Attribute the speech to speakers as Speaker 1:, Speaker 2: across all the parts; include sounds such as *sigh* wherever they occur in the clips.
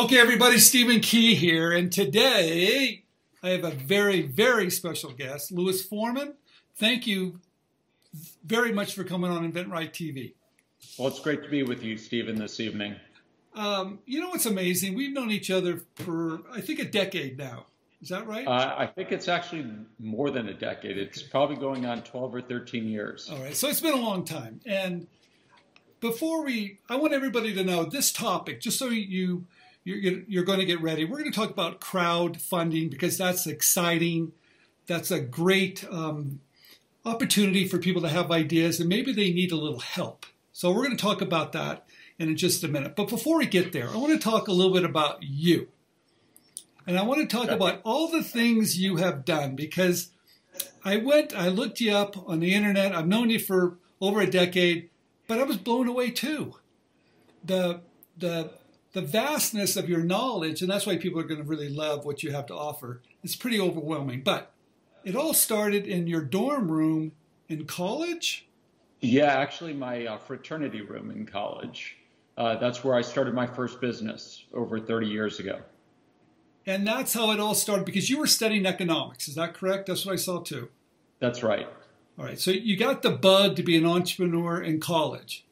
Speaker 1: Okay, everybody, Stephen Key here, and today I have a very, very special guest, Louis Foreman. Thank you very much for coming on InventRight TV.
Speaker 2: Well, it's great to be with you, Stephen, this evening.
Speaker 1: Um, you know what's amazing? We've known each other for, I think, a decade now. Is that right?
Speaker 2: Uh, I think it's actually more than a decade. It's probably going on 12 or 13 years.
Speaker 1: All right, so it's been a long time. And before we, I want everybody to know this topic, just so you you're, you're going to get ready. We're going to talk about crowdfunding because that's exciting. That's a great um, opportunity for people to have ideas and maybe they need a little help. So we're going to talk about that in just a minute. But before we get there, I want to talk a little bit about you. And I want to talk about all the things you have done because I went, I looked you up on the internet. I've known you for over a decade, but I was blown away too. The the the vastness of your knowledge, and that's why people are going to really love what you have to offer. It's pretty overwhelming. But it all started in your dorm room in college?
Speaker 2: Yeah, actually, my uh, fraternity room in college. Uh, that's where I started my first business over 30 years ago.
Speaker 1: And that's how it all started because you were studying economics. Is that correct? That's what I saw too.
Speaker 2: That's right.
Speaker 1: All right. So you got the bug to be an entrepreneur in college.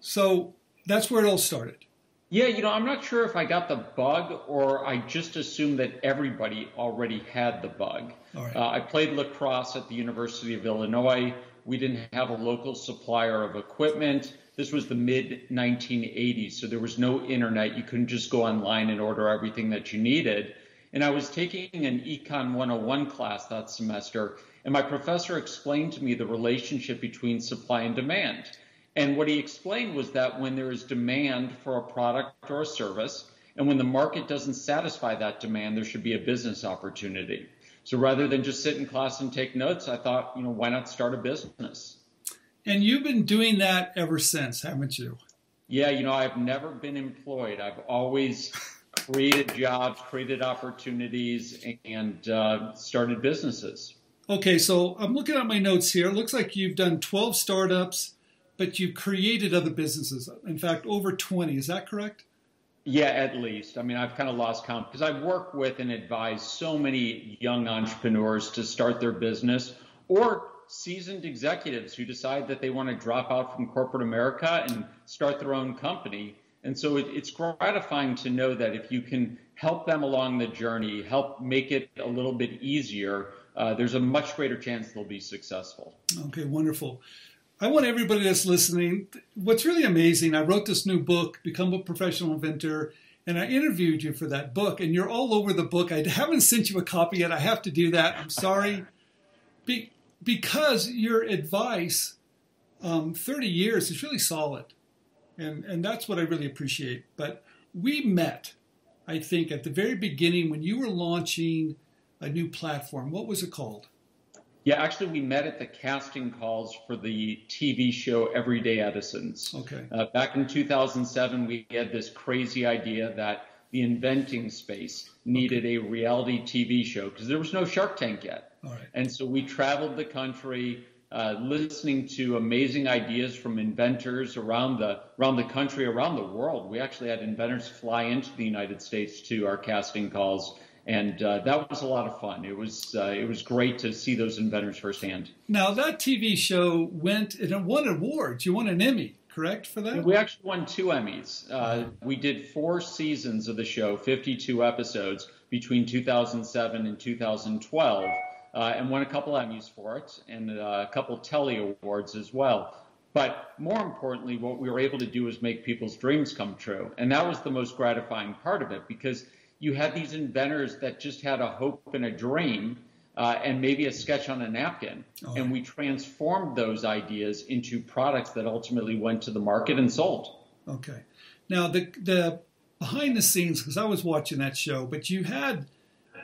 Speaker 1: So that's where it all started.
Speaker 2: Yeah, you know, I'm not sure if I got the bug or I just assumed that everybody already had the bug. Right. Uh, I played lacrosse at the University of Illinois. We didn't have a local supplier of equipment. This was the mid 1980s, so there was no internet. You couldn't just go online and order everything that you needed. And I was taking an Econ 101 class that semester, and my professor explained to me the relationship between supply and demand. And what he explained was that when there is demand for a product or a service, and when the market doesn't satisfy that demand, there should be a business opportunity. So rather than just sit in class and take notes, I thought, you know, why not start a business?
Speaker 1: And you've been doing that ever since, haven't you?
Speaker 2: Yeah, you know, I've never been employed. I've always *laughs* created jobs, created opportunities, and uh, started businesses.
Speaker 1: Okay, so I'm looking at my notes here. It looks like you've done 12 startups, but you've created other businesses. In fact, over 20. Is that correct?
Speaker 2: Yeah, at least. I mean, I've kind of lost count because I work with and advise so many young entrepreneurs to start their business or seasoned executives who decide that they want to drop out from corporate America and start their own company. And so it, it's gratifying to know that if you can help them along the journey, help make it a little bit easier, uh, there's a much greater chance they'll be successful.
Speaker 1: Okay, wonderful. I want everybody that's listening. What's really amazing, I wrote this new book, Become a Professional Inventor, and I interviewed you for that book, and you're all over the book. I haven't sent you a copy yet. I have to do that. I'm sorry. Be, because your advice, um, 30 years, is really solid. And, and that's what I really appreciate. But we met, I think, at the very beginning when you were launching a new platform. What was it called?
Speaker 2: Yeah, actually, we met at the casting calls for the TV show Everyday Edisons.
Speaker 1: Okay.
Speaker 2: Uh, back in 2007, we had this crazy idea that the inventing space needed a reality TV show because there was no Shark Tank yet.
Speaker 1: All right.
Speaker 2: And so we traveled the country, uh, listening to amazing ideas from inventors around the around the country, around the world. We actually had inventors fly into the United States to our casting calls and uh, that was a lot of fun. It was uh, it was great to see those inventors firsthand.
Speaker 1: Now that TV show went and won awards. You won an Emmy, correct, for that?
Speaker 2: We actually won two Emmys. Uh, we did four seasons of the show, 52 episodes between 2007 and 2012, uh, and won a couple Emmys for it and uh, a couple Telly awards as well. But more importantly, what we were able to do was make people's dreams come true, and that was the most gratifying part of it because you had these inventors that just had a hope and a dream uh, and maybe a sketch on a napkin. Oh. And we transformed those ideas into products that ultimately went to the market and sold.
Speaker 1: Okay. Now, the, the behind the scenes, because I was watching that show, but you had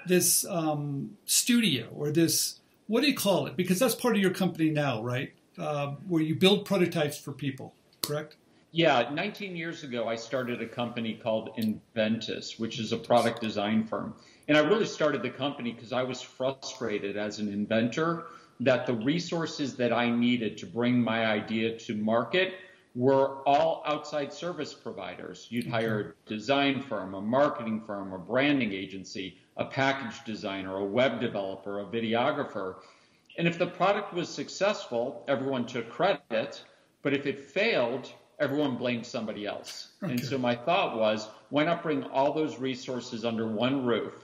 Speaker 1: this um, studio or this, what do you call it? Because that's part of your company now, right? Uh, where you build prototypes for people, correct?
Speaker 2: Yeah, 19 years ago, I started a company called Enventys, which is a product design firm. And I really started the company because I was frustrated as an inventor that the resources that I needed to bring my idea to market were all outside service providers. You'd mm-hmm. hire a design firm, a marketing firm, a branding agency, a package designer, a web developer, a videographer. And if the product was successful, everyone took credit. But if it failed, everyone blames somebody else. Okay. And so my thought was, why not bring all those resources under one roof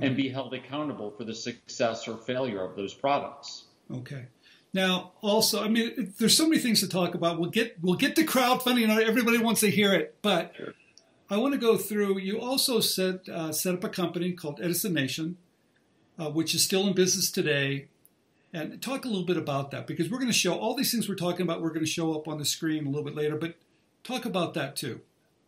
Speaker 2: and be held accountable for the success or failure of those products?
Speaker 1: Okay. Now, also, I mean, there's so many things to talk about. We'll get we'll get to crowdfunding. Everybody wants to hear it, but sure. I want to go through. You also set uh, set up a company called Edison Nation, uh, which is still in business today, and talk a little bit about that because we're going to show all these things we're talking about. We're going to show up on the screen a little bit later, but talk about that too.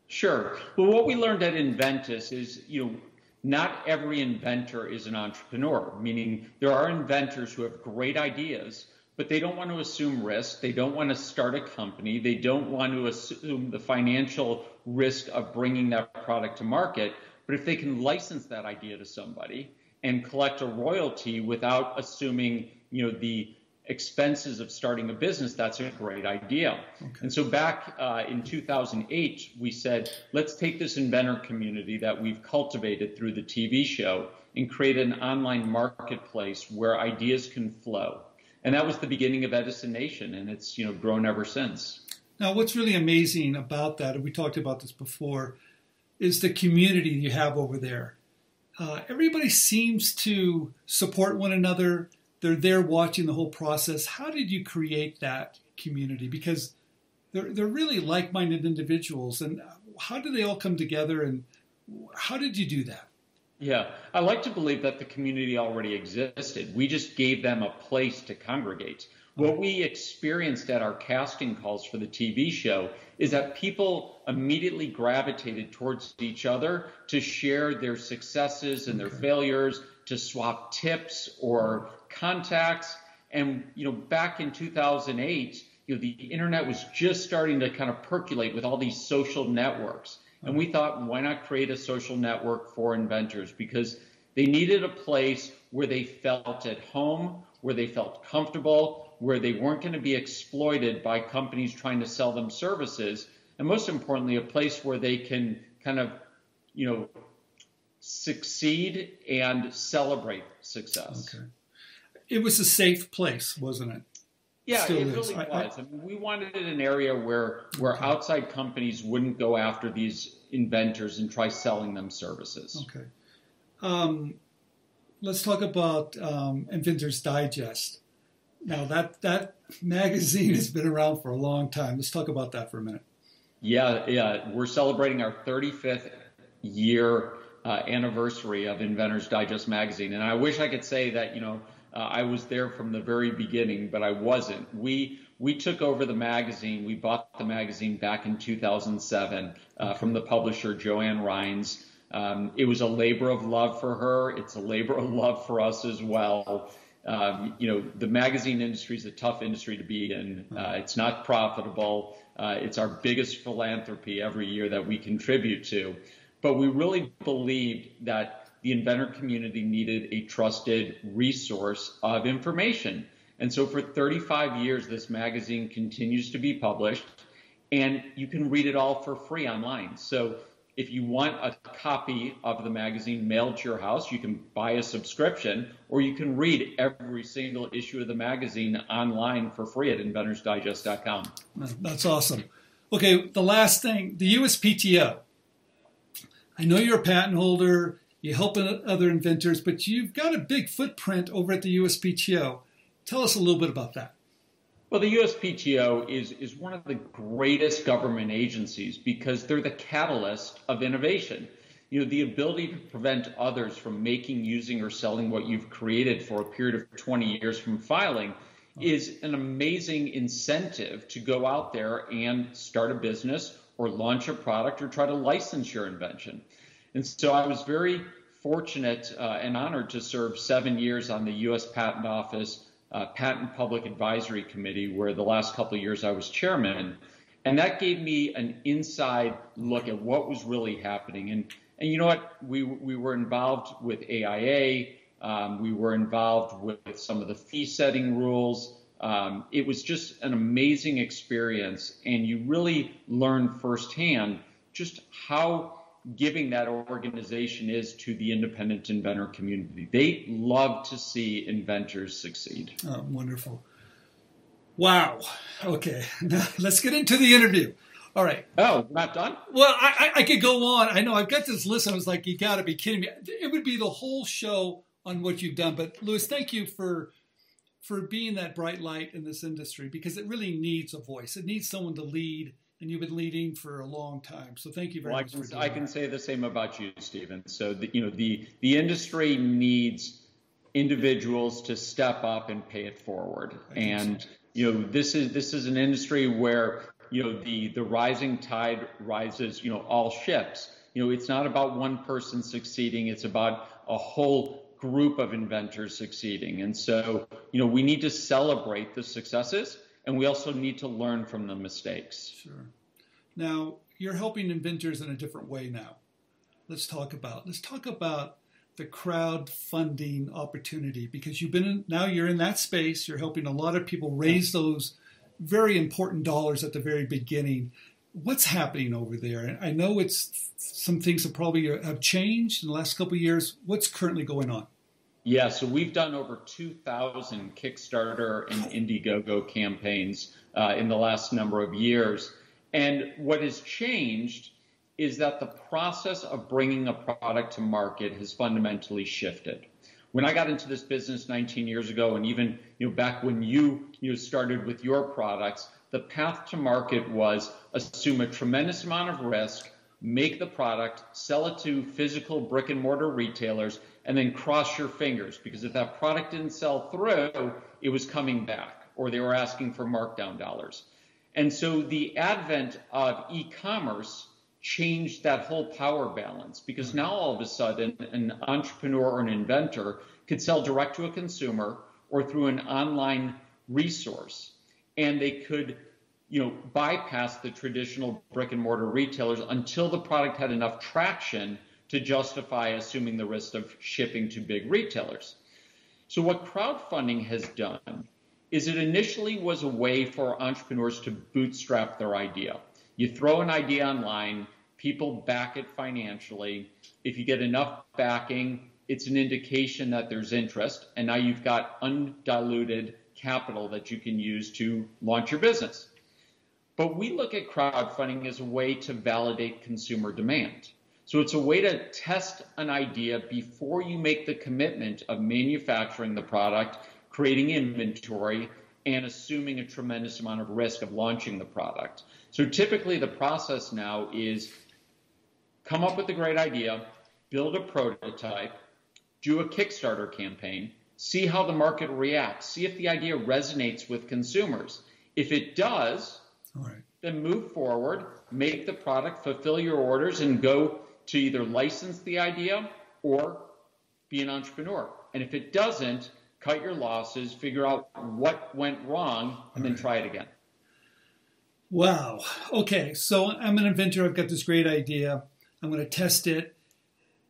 Speaker 2: Sure. Well, what we learned at Enventys is, you know, not every inventor is an entrepreneur. Meaning, there are inventors who have great ideas but they don't want to assume risk. They don't want to start a company. They don't want to assume the financial risk of bringing that product to market. But if they can license that idea to somebody and collect a royalty without assuming, you know, the expenses of starting a business, that's a great idea. Okay. And so back uh, in 2008, we said, let's take this inventor community that we've cultivated through the TV show and create an online marketplace where ideas can flow and that was the beginning of Edison Nation, and it's you know grown ever since.
Speaker 1: Now, what's really amazing about that, and we talked about this before, is the community you have over there. Uh, everybody seems to support one another. They're there watching the whole process. How did you create that community? Because they're they're really like-minded individuals, and how do they all come together? And how did you do that?
Speaker 2: Yeah, I like to believe that the community already existed. We just gave them a place to congregate. What we experienced at our casting calls for the TV show is that people immediately gravitated towards each other to share their successes and their failures, to swap tips or contacts. And you know, back in 2008, you know, the internet was just starting to kind of percolate with all these social networks. And we thought, why not create a social network for inventors? Because they needed a place where they felt at home, where they felt comfortable, where they weren't going to be exploited by companies trying to sell them services. And most importantly, a place where they can kind of, you know, succeed and celebrate success.
Speaker 1: Okay. It was a safe place, wasn't it?
Speaker 2: Yeah, Still it is. really was. I, I, I mean, we wanted an area where where outside companies wouldn't go after these inventors and try selling them services.
Speaker 1: Okay. Um, let's talk about um, Inventors Digest. Now that that magazine has been around for a long time. Let's talk about that for a minute.
Speaker 2: Yeah, yeah, we're celebrating our 35th year uh, anniversary of Inventors Digest magazine, and I wish I could say that you know uh, I was there from the very beginning, but I wasn't. We we took over the magazine. We bought the magazine back in 2007 uh, from the publisher Joanne Rines. Um, it was a labor of love for her. It's a labor of love for us as well. Um, you know, the magazine industry is a tough industry to be in. Uh, it's not profitable. Uh, it's our biggest philanthropy every year that we contribute to. But we really believed that the inventor community needed a trusted resource of information. And so for 35 years, this magazine continues to be published, and you can read it all for free online. So if you want a copy of the magazine mailed to your house, you can buy a subscription, or you can read every single issue of the magazine online for free at inventorsdigest.com.
Speaker 1: That's awesome. Okay, the last thing the USPTO. I know you're a patent holder, you help other inventors, but you've got a big footprint over at the USPTO. Tell us a little bit about that.
Speaker 2: Well, the USPTO is, is one of the greatest government agencies because they're the catalyst of innovation. You know, the ability to prevent others from making, using, or selling what you've created for a period of 20 years from filing is an amazing incentive to go out there and start a business or launch a product or try to license your invention. And so I was very fortunate uh, and honored to serve seven years on the U.S. Patent Office uh, Patent Public Advisory Committee, where the last couple of years I was chairman. And that gave me an inside look at what was really happening. And, and you know what? We, we were involved with AIA. Um, we were involved with some of the fee setting rules. Um, it was just an amazing experience, and you really learn firsthand just how giving that organization is to the independent inventor community. They love to see inventors succeed.
Speaker 1: Oh, wonderful. Wow. Okay, *laughs* now let's get into the interview. All right.
Speaker 2: Oh, not done?
Speaker 1: Well, I, I, I could go on. I know I've got this list. I was like, you got to be kidding me. It would be the whole show on what you've done. But Louis, thank you for for being that bright light in this industry because it really needs a voice. It needs someone to lead, and you've been leading for a long time. So thank you very
Speaker 2: well,
Speaker 1: much.
Speaker 2: I
Speaker 1: can,
Speaker 2: I can say the same about you, Stephen. So the, you know the the industry needs individuals to step up and pay it forward. And so. you know this is this is an industry where you know the the rising tide rises you know all ships. You know it's not about one person succeeding. It's about a whole group of inventors succeeding. And so, you know, we need to celebrate the successes and we also need to learn from the mistakes.
Speaker 1: Sure. Now, you're helping inventors in a different way now. Let's talk about let's talk about the crowdfunding opportunity because you've been in, now you're in that space. You're helping a lot of people raise those very important dollars at the very beginning. What's happening over there? I know it's some things have probably uh, have changed in the last couple of years. What's currently going on?
Speaker 2: Yeah, so we've done over 2,000 Kickstarter and Indiegogo campaigns uh, in the last number of years. And what has changed is that the process of bringing a product to market has fundamentally shifted. When I got into this business 19 years ago, and even you know back when you you started with your products, the path to market was assume a tremendous amount of risk, make the product, sell it to physical brick and mortar retailers, and then cross your fingers because if that product didn't sell through, it was coming back or they were asking for markdown dollars. And so the advent of e-commerce changed that whole power balance because mm-hmm. now all of a sudden an entrepreneur or an inventor could sell direct to a consumer or through an online resource and they could you know bypass the traditional brick and mortar retailers until the product had enough traction to justify assuming the risk of shipping to big retailers. So what crowdfunding has done is it initially was a way for entrepreneurs to bootstrap their idea. You throw an idea online, people back it financially. If you get enough backing, it's an indication that there's interest, and now you've got undiluted capital that you can use to launch your business. But we look at crowdfunding as a way to validate consumer demand. So it's a way to test an idea before you make the commitment of manufacturing the product, creating inventory, and assuming a tremendous amount of risk of launching the product. So typically the process now is come up with a great idea, build a prototype, do a Kickstarter campaign, see how the market reacts, see if the idea resonates with consumers. If it does, then move forward, make the product, fulfill your orders, and go to either license the idea or be an entrepreneur. And if it doesn't, cut your losses, figure out what went wrong, and then try it again.
Speaker 1: Wow. Okay. So I'm an inventor. I've got this great idea. I'm going to test it.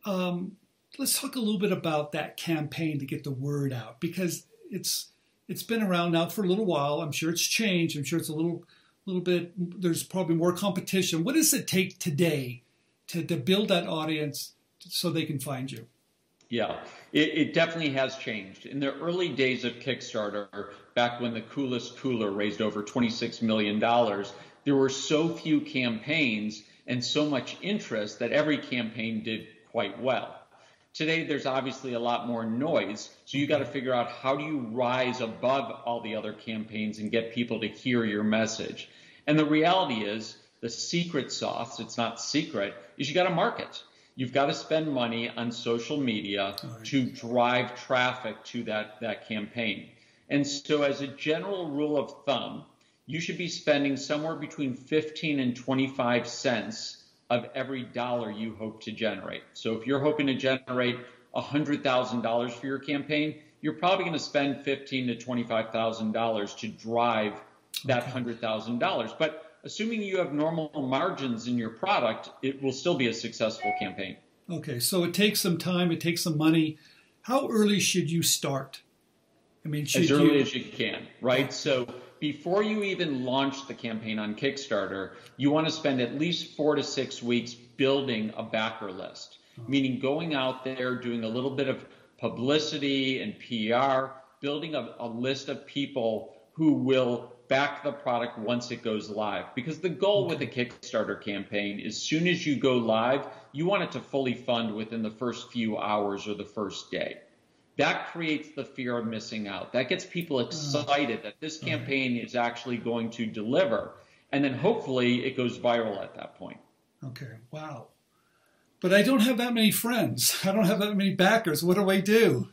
Speaker 1: Um, let's talk a little bit about that campaign to get the word out because it's it's been around now for a little while. I'm sure it's changed. I'm sure it's a little little bit. There's probably more competition. What does it take today to, to build that audience so they can find you?
Speaker 2: Yeah, it, it, definitely has changed. In the early days of Kickstarter, back when the coolest cooler raised over $26 million, there were so few campaigns and so much interest that every campaign did quite well. Today, there's obviously a lot more noise, so you got to figure out how do you rise above all the other campaigns and get people to hear your message. And the reality is, the secret sauce, it's not secret, is you got to market. You've got to spend money on social media right. to drive traffic to that, that campaign. And so, as a general rule of thumb, you should be spending somewhere between 15 and 25 cents of every dollar you hope to generate. So, if you're hoping to generate $100,000 for your campaign, you're probably going to spend 15 to $25,000 to drive that $100,000. But assuming you have normal margins in your product, it will still be a successful campaign.
Speaker 1: Okay, so it takes some time, it takes some money. How early should you start? I mean,
Speaker 2: as early you... as you can, right? So before you even launch the campaign on Kickstarter, you want to spend at least four to six weeks building a backer list, oh. meaning going out there, doing a little bit of publicity and PR, building a, a list of people who will back the product once it goes live. Because the goal with a Kickstarter campaign, is as soon as you go live, you want it to fully fund within the first few hours or the first day. That creates the fear of missing out. That gets people excited that this campaign is actually going to deliver. And then hopefully it goes viral at that point.
Speaker 1: Okay, wow. But I don't have that many friends. *laughs* I don't have that many backers. What do I do?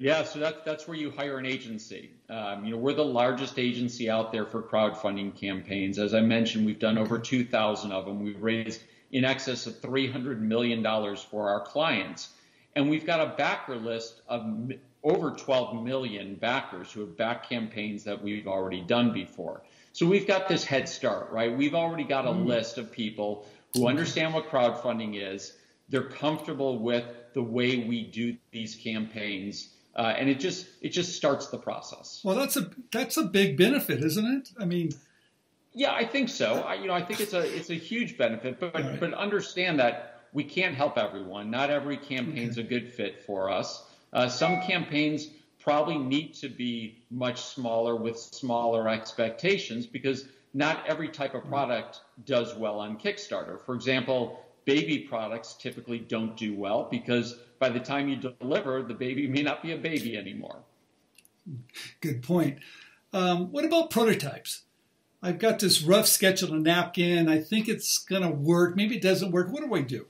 Speaker 2: Yeah, so that's that's where you hire an agency. Um, you know, we're the largest agency out there for crowdfunding campaigns. As I mentioned, we've done over 2,000 of them. We've raised in excess of 300 million dollars for our clients, and we've got a backer list of over 12 million backers who have backed campaigns that we've already done before. So we've got this head start, right? We've already got a mm. list of people who understand what crowdfunding is. They're comfortable with the way we do these campaigns uh, and it just it just starts the process.
Speaker 1: Well, that's a that's a big benefit, isn't it? I mean,
Speaker 2: yeah, I think so. I, you know, I think it's a it's a huge benefit, but right. but understand that we can't help everyone. Not every campaign's a good fit for us. Uh, some campaigns probably need to be much smaller with smaller expectations because not every type of product does well on Kickstarter. For example, baby products typically don't do well because by the time you deliver, the baby may not be a baby anymore.
Speaker 1: Good point. Um, what about prototypes? I've got this rough sketch on a napkin. I think it's going to work. Maybe it doesn't work. What do I do?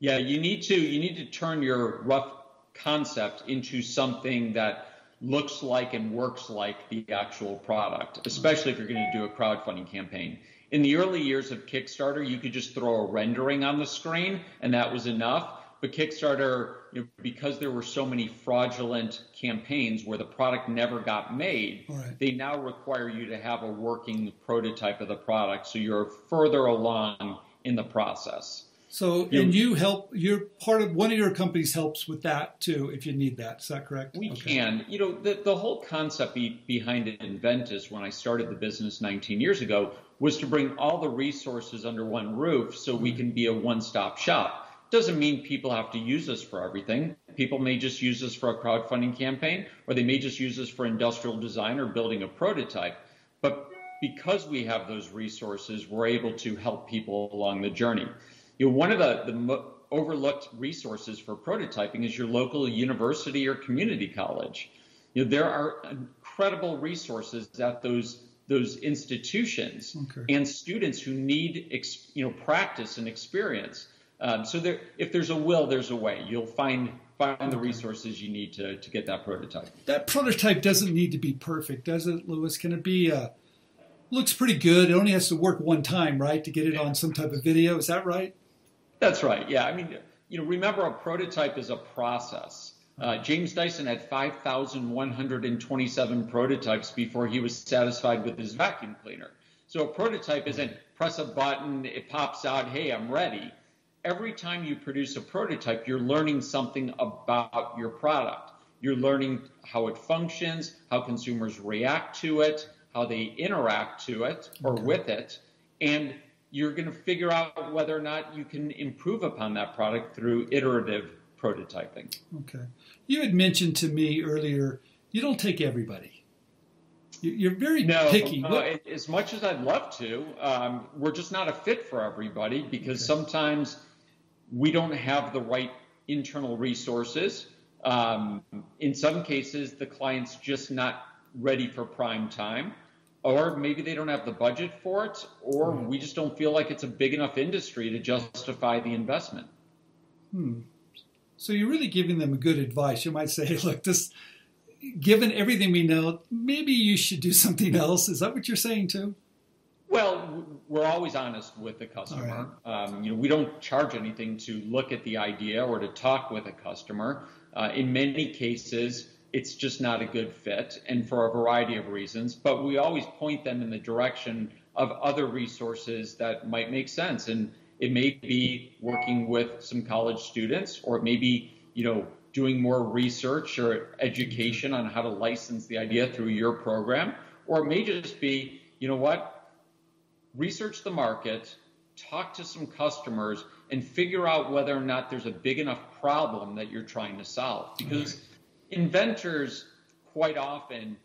Speaker 2: Yeah, you need to you need to turn your rough concept into something that looks like and works like the actual product, especially if you're going to do a crowdfunding campaign. In the early years of Kickstarter, you could just throw a rendering on the screen and that was enough. But Kickstarter, you know, because there were so many fraudulent campaigns where the product never got made, right. they now require you to have a working prototype of the product. So you're further along in the process.
Speaker 1: So, and you help, you're part of one of your companies helps with that too, if you need that. Is that correct?
Speaker 2: We okay. can. You know, the, the whole concept be, behind Enventys when I started the business 19 years ago was to bring all the resources under one roof so we mm-hmm. can be a one stop shop. Doesn't mean people have to use us for everything. People may just use us for a crowdfunding campaign, or they may just use us for industrial design or building a prototype. But because we have those resources, we're able to help people along the journey. You know, one of the, the overlooked resources for prototyping is your local university or community college. You know, there are incredible resources at those those institutions okay. and students who need ex, you know practice and experience. Um, so there, if there's a will, there's a way. You'll find find the resources you need to to get that prototype.
Speaker 1: That prototype doesn't need to be perfect, does it, Louis? Can it be? Uh, looks pretty good. It only has to work one time, right, to get it on some type of video. Is that right?
Speaker 2: That's right. Yeah. I mean, you know, remember a prototype is a process. Uh, James Dyson had 5,127 prototypes before he was satisfied with his vacuum cleaner. So a prototype isn't press a button, it pops out, hey, I'm ready every time you produce a prototype, you're learning something about your product. You're learning how it functions, how consumers react to it, how they interact to it or with it, and you're going to figure out whether or not you can improve upon that product through iterative prototyping.
Speaker 1: Okay. You had mentioned to me earlier you don't take everybody. You're very
Speaker 2: no,
Speaker 1: picky.
Speaker 2: No, as much as I'd love to, um, we're just not a fit for everybody because okay. sometimes we don't have the right internal resources. Um, in some cases, the client's just not ready for prime time, or maybe they don't have the budget for it, or hmm. we just don't feel like it's a big enough industry to justify the investment.
Speaker 1: Hmm. So you're really giving them good advice. You might say, *laughs* look, this, given everything we know, maybe you should do *laughs* something else. Is that what you're saying too?
Speaker 2: Well, we're always honest with the customer. Right. Um, you know, we don't charge anything to look at the idea or to talk with a customer. Uh, in many cases, it's just not a good fit, and for a variety of reasons. But we always point them in the direction of other resources that might make sense. And it may be working with some college students, or it may be, you know, doing more research or education on how to license the idea through your program, or it may just be, you know what, research the market, talk to some customers, and figure out whether or not there's a big enough problem that you're trying to solve. Because. Inventors quite often,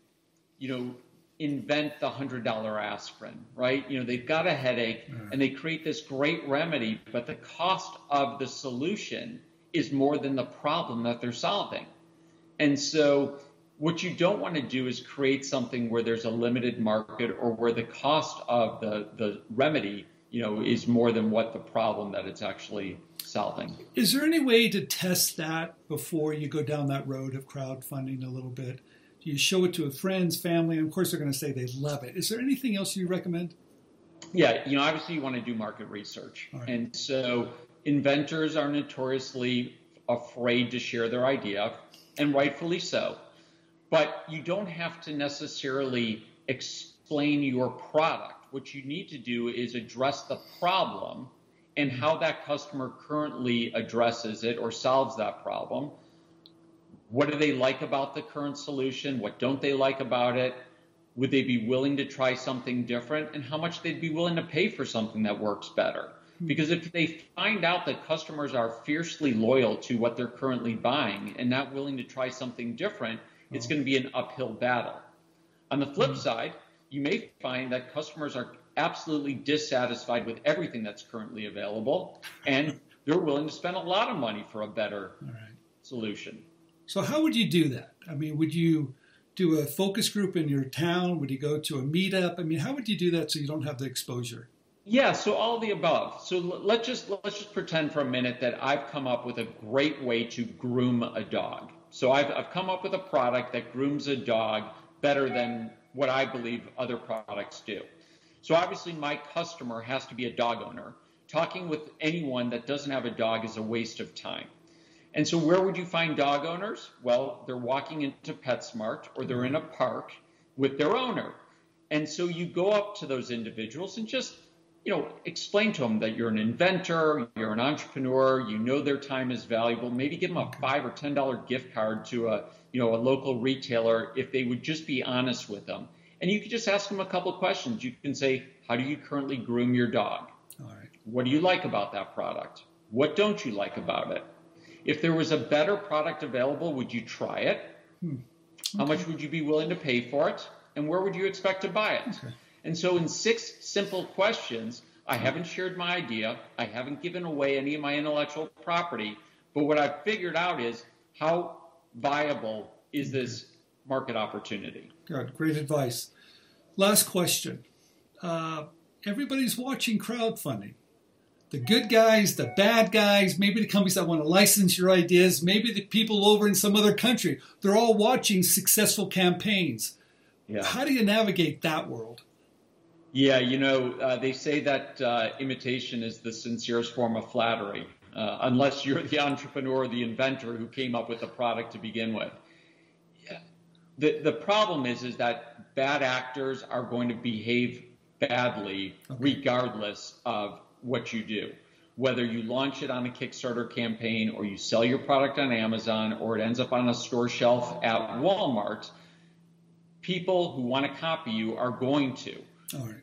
Speaker 2: you know, invent the hundred dollar aspirin, right? You know, they've got a headache right. and they create this great remedy, but the cost of the solution is more than the problem that they're solving. And so what you don't want to do is create something where there's a limited market or where the cost of the, the remedy, you know, is more than what the problem that it's actually solving.
Speaker 1: Is there any way to test that before you go down that road of crowdfunding a little bit? Do you show it to a friends, family, and of course they're going to say they love it. Is there anything else you recommend?
Speaker 2: Yeah, you know, obviously you want to do market research. Right. And so inventors are notoriously afraid to share their idea, and rightfully so. But you don't have to necessarily explain your product. What you need to do is address the problem and how that customer currently addresses it or solves that problem. What do they like about the current solution? What don't they like about it? Would they be willing to try something different? And how much they'd be willing to pay for something that works better? Because if they find out that customers are fiercely loyal to what they're currently buying and not willing to try something different, it's going to be an uphill battle. On the flip mm-hmm. side, you may find that customers are absolutely dissatisfied with everything that's currently available and they're willing to spend a lot of money for a better right. solution.
Speaker 1: So, how would you do that? I mean, would you do a focus group in your town? Would you go to a meetup? I mean, how would you do that so you don't have the exposure?
Speaker 2: Yeah, so all of the above. So let's just let's just pretend for a minute that I've come up with a great way to groom a dog. So I've I've come up with a product that grooms a dog better than what I believe other products do. So obviously my customer has to be a dog owner. Talking with anyone that doesn't have a dog is a waste of time. And so where would you find dog owners? Well, they're walking into PetSmart or they're in a park with their owner. And so you go up to those individuals and just you know, explain to them that you're an inventor, you're an entrepreneur, you know their time is valuable. Maybe give them a five or ten dollar gift card to a you know a local retailer if they would just be honest with them. And you can just ask them a couple of questions. You can say, "How do you currently groom your dog? What do you like about that product? What don't you like about it? If there was a better product available, would you try it? Hmm. Okay. How much would you be willing to pay for it? And where would you expect to buy it?" Okay. And so, in six simple questions, I haven't shared my idea, I haven't given away any of my intellectual property, but what I've figured out is how viable is this market opportunity?
Speaker 1: Good, great advice. Last question. Uh, everybody's watching crowdfunding. The good guys, the bad guys, maybe the companies that want to license your ideas, maybe the people over in some other country. They're all watching successful campaigns. Yeah. How do you navigate that world?
Speaker 2: Yeah, you know, uh, they say that uh, imitation is the sincerest form of flattery, uh, unless you're the *laughs* entrepreneur, the inventor who came up with the product to begin with. The, the problem is, is that bad actors are going to behave badly okay. regardless of what you do. Whether you launch it on a Kickstarter campaign or you sell your product on Amazon or it ends up on a store shelf at Walmart, people who want to copy you are going to.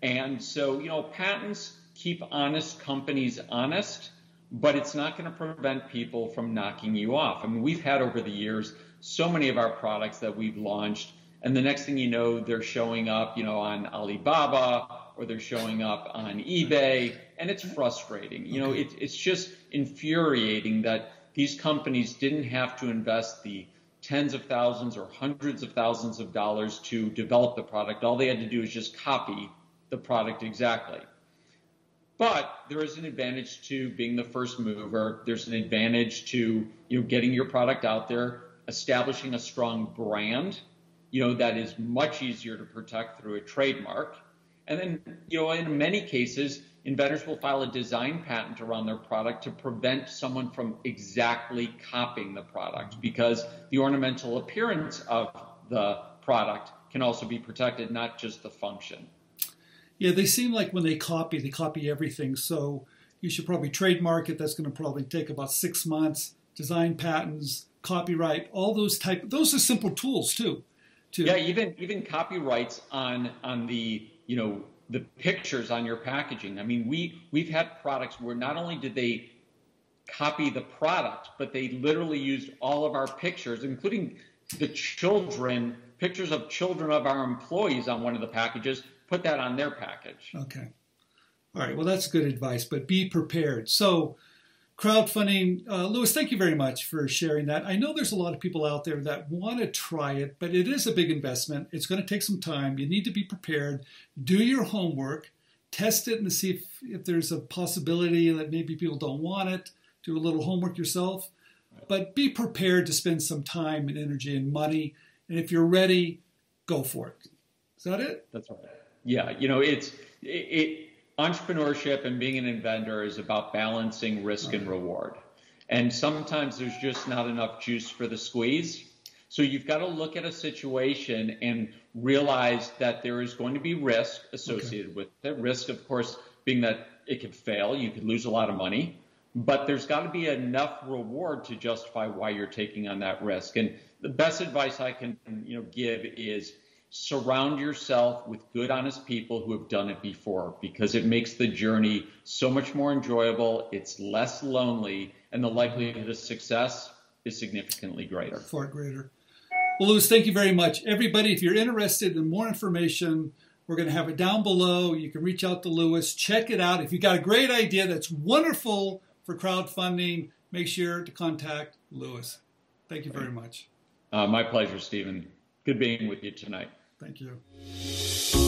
Speaker 2: And so, you know, patents keep honest companies honest, but it's not going to prevent people from knocking you off. I mean, we've had over the years so many of our products that we've launched, and the next thing you know, they're showing up, you know, on Alibaba or they're showing up on eBay, and it's frustrating. You know, it, it's just infuriating that these companies didn't have to invest the tens of thousands or hundreds of thousands of dollars to develop the product. All they had to do is just copy the product exactly. But there is an advantage to being the first mover. There's an advantage to you know getting your product out there, establishing a strong brand, you know that is much easier to protect through a trademark. And then you know in many cases, inventors will file a design patent around their product to prevent someone from exactly copying the product because the ornamental appearance of the product can also be protected, not just the function.
Speaker 1: Yeah, they seem like when they copy, they copy everything. So you should probably trademark it. That's going to probably take about six months. Design patents, copyright, all those type. Those are simple tools too.
Speaker 2: To, yeah, even even copyrights on on the you know the pictures on your packaging. I mean, we we've had products where not only did they copy the product, but they literally used all of our pictures, including the children, pictures of children of our employees on one of the packages, put that on their package.
Speaker 1: Okay. All right. Well, that's good advice, but be prepared. So, crowdfunding, uh, Louis, thank you very much for sharing that. I know there's a lot of people out there that want to try it, but it is a big investment. It's going to take some time. You need to be prepared. Do your homework, test it, and see if, if there's a possibility that maybe people don't want it. Do a little homework yourself, but be prepared to spend some time and energy and money. And if you're ready, go for it. Is that it?
Speaker 2: That's right. Yeah, you know, it's it, it entrepreneurship and being an inventor is about balancing risk and mm-hmm. reward. And sometimes there's just not enough juice for the squeeze. So you've got to look at a situation and realize that there is going to be risk associated okay. with it. Risk, of course, being that it could fail, you could lose a lot of money, but there's got to be enough reward to justify why you're taking on that risk. And the best advice I can, you know, give is surround yourself with good, honest people who have done it before because it makes the journey so much more enjoyable. It's less lonely, and the likelihood of success is significantly greater.
Speaker 1: Far greater. Well, Louis, thank you very much. Everybody, if you're interested in more information, we're going to have it down below. You can reach out to Louis, check it out. If you've got a great idea that's wonderful for crowdfunding, make sure to contact Louis. Thank you very much.
Speaker 2: Uh, my pleasure, Stephen. Good being with you tonight.
Speaker 1: Thank you.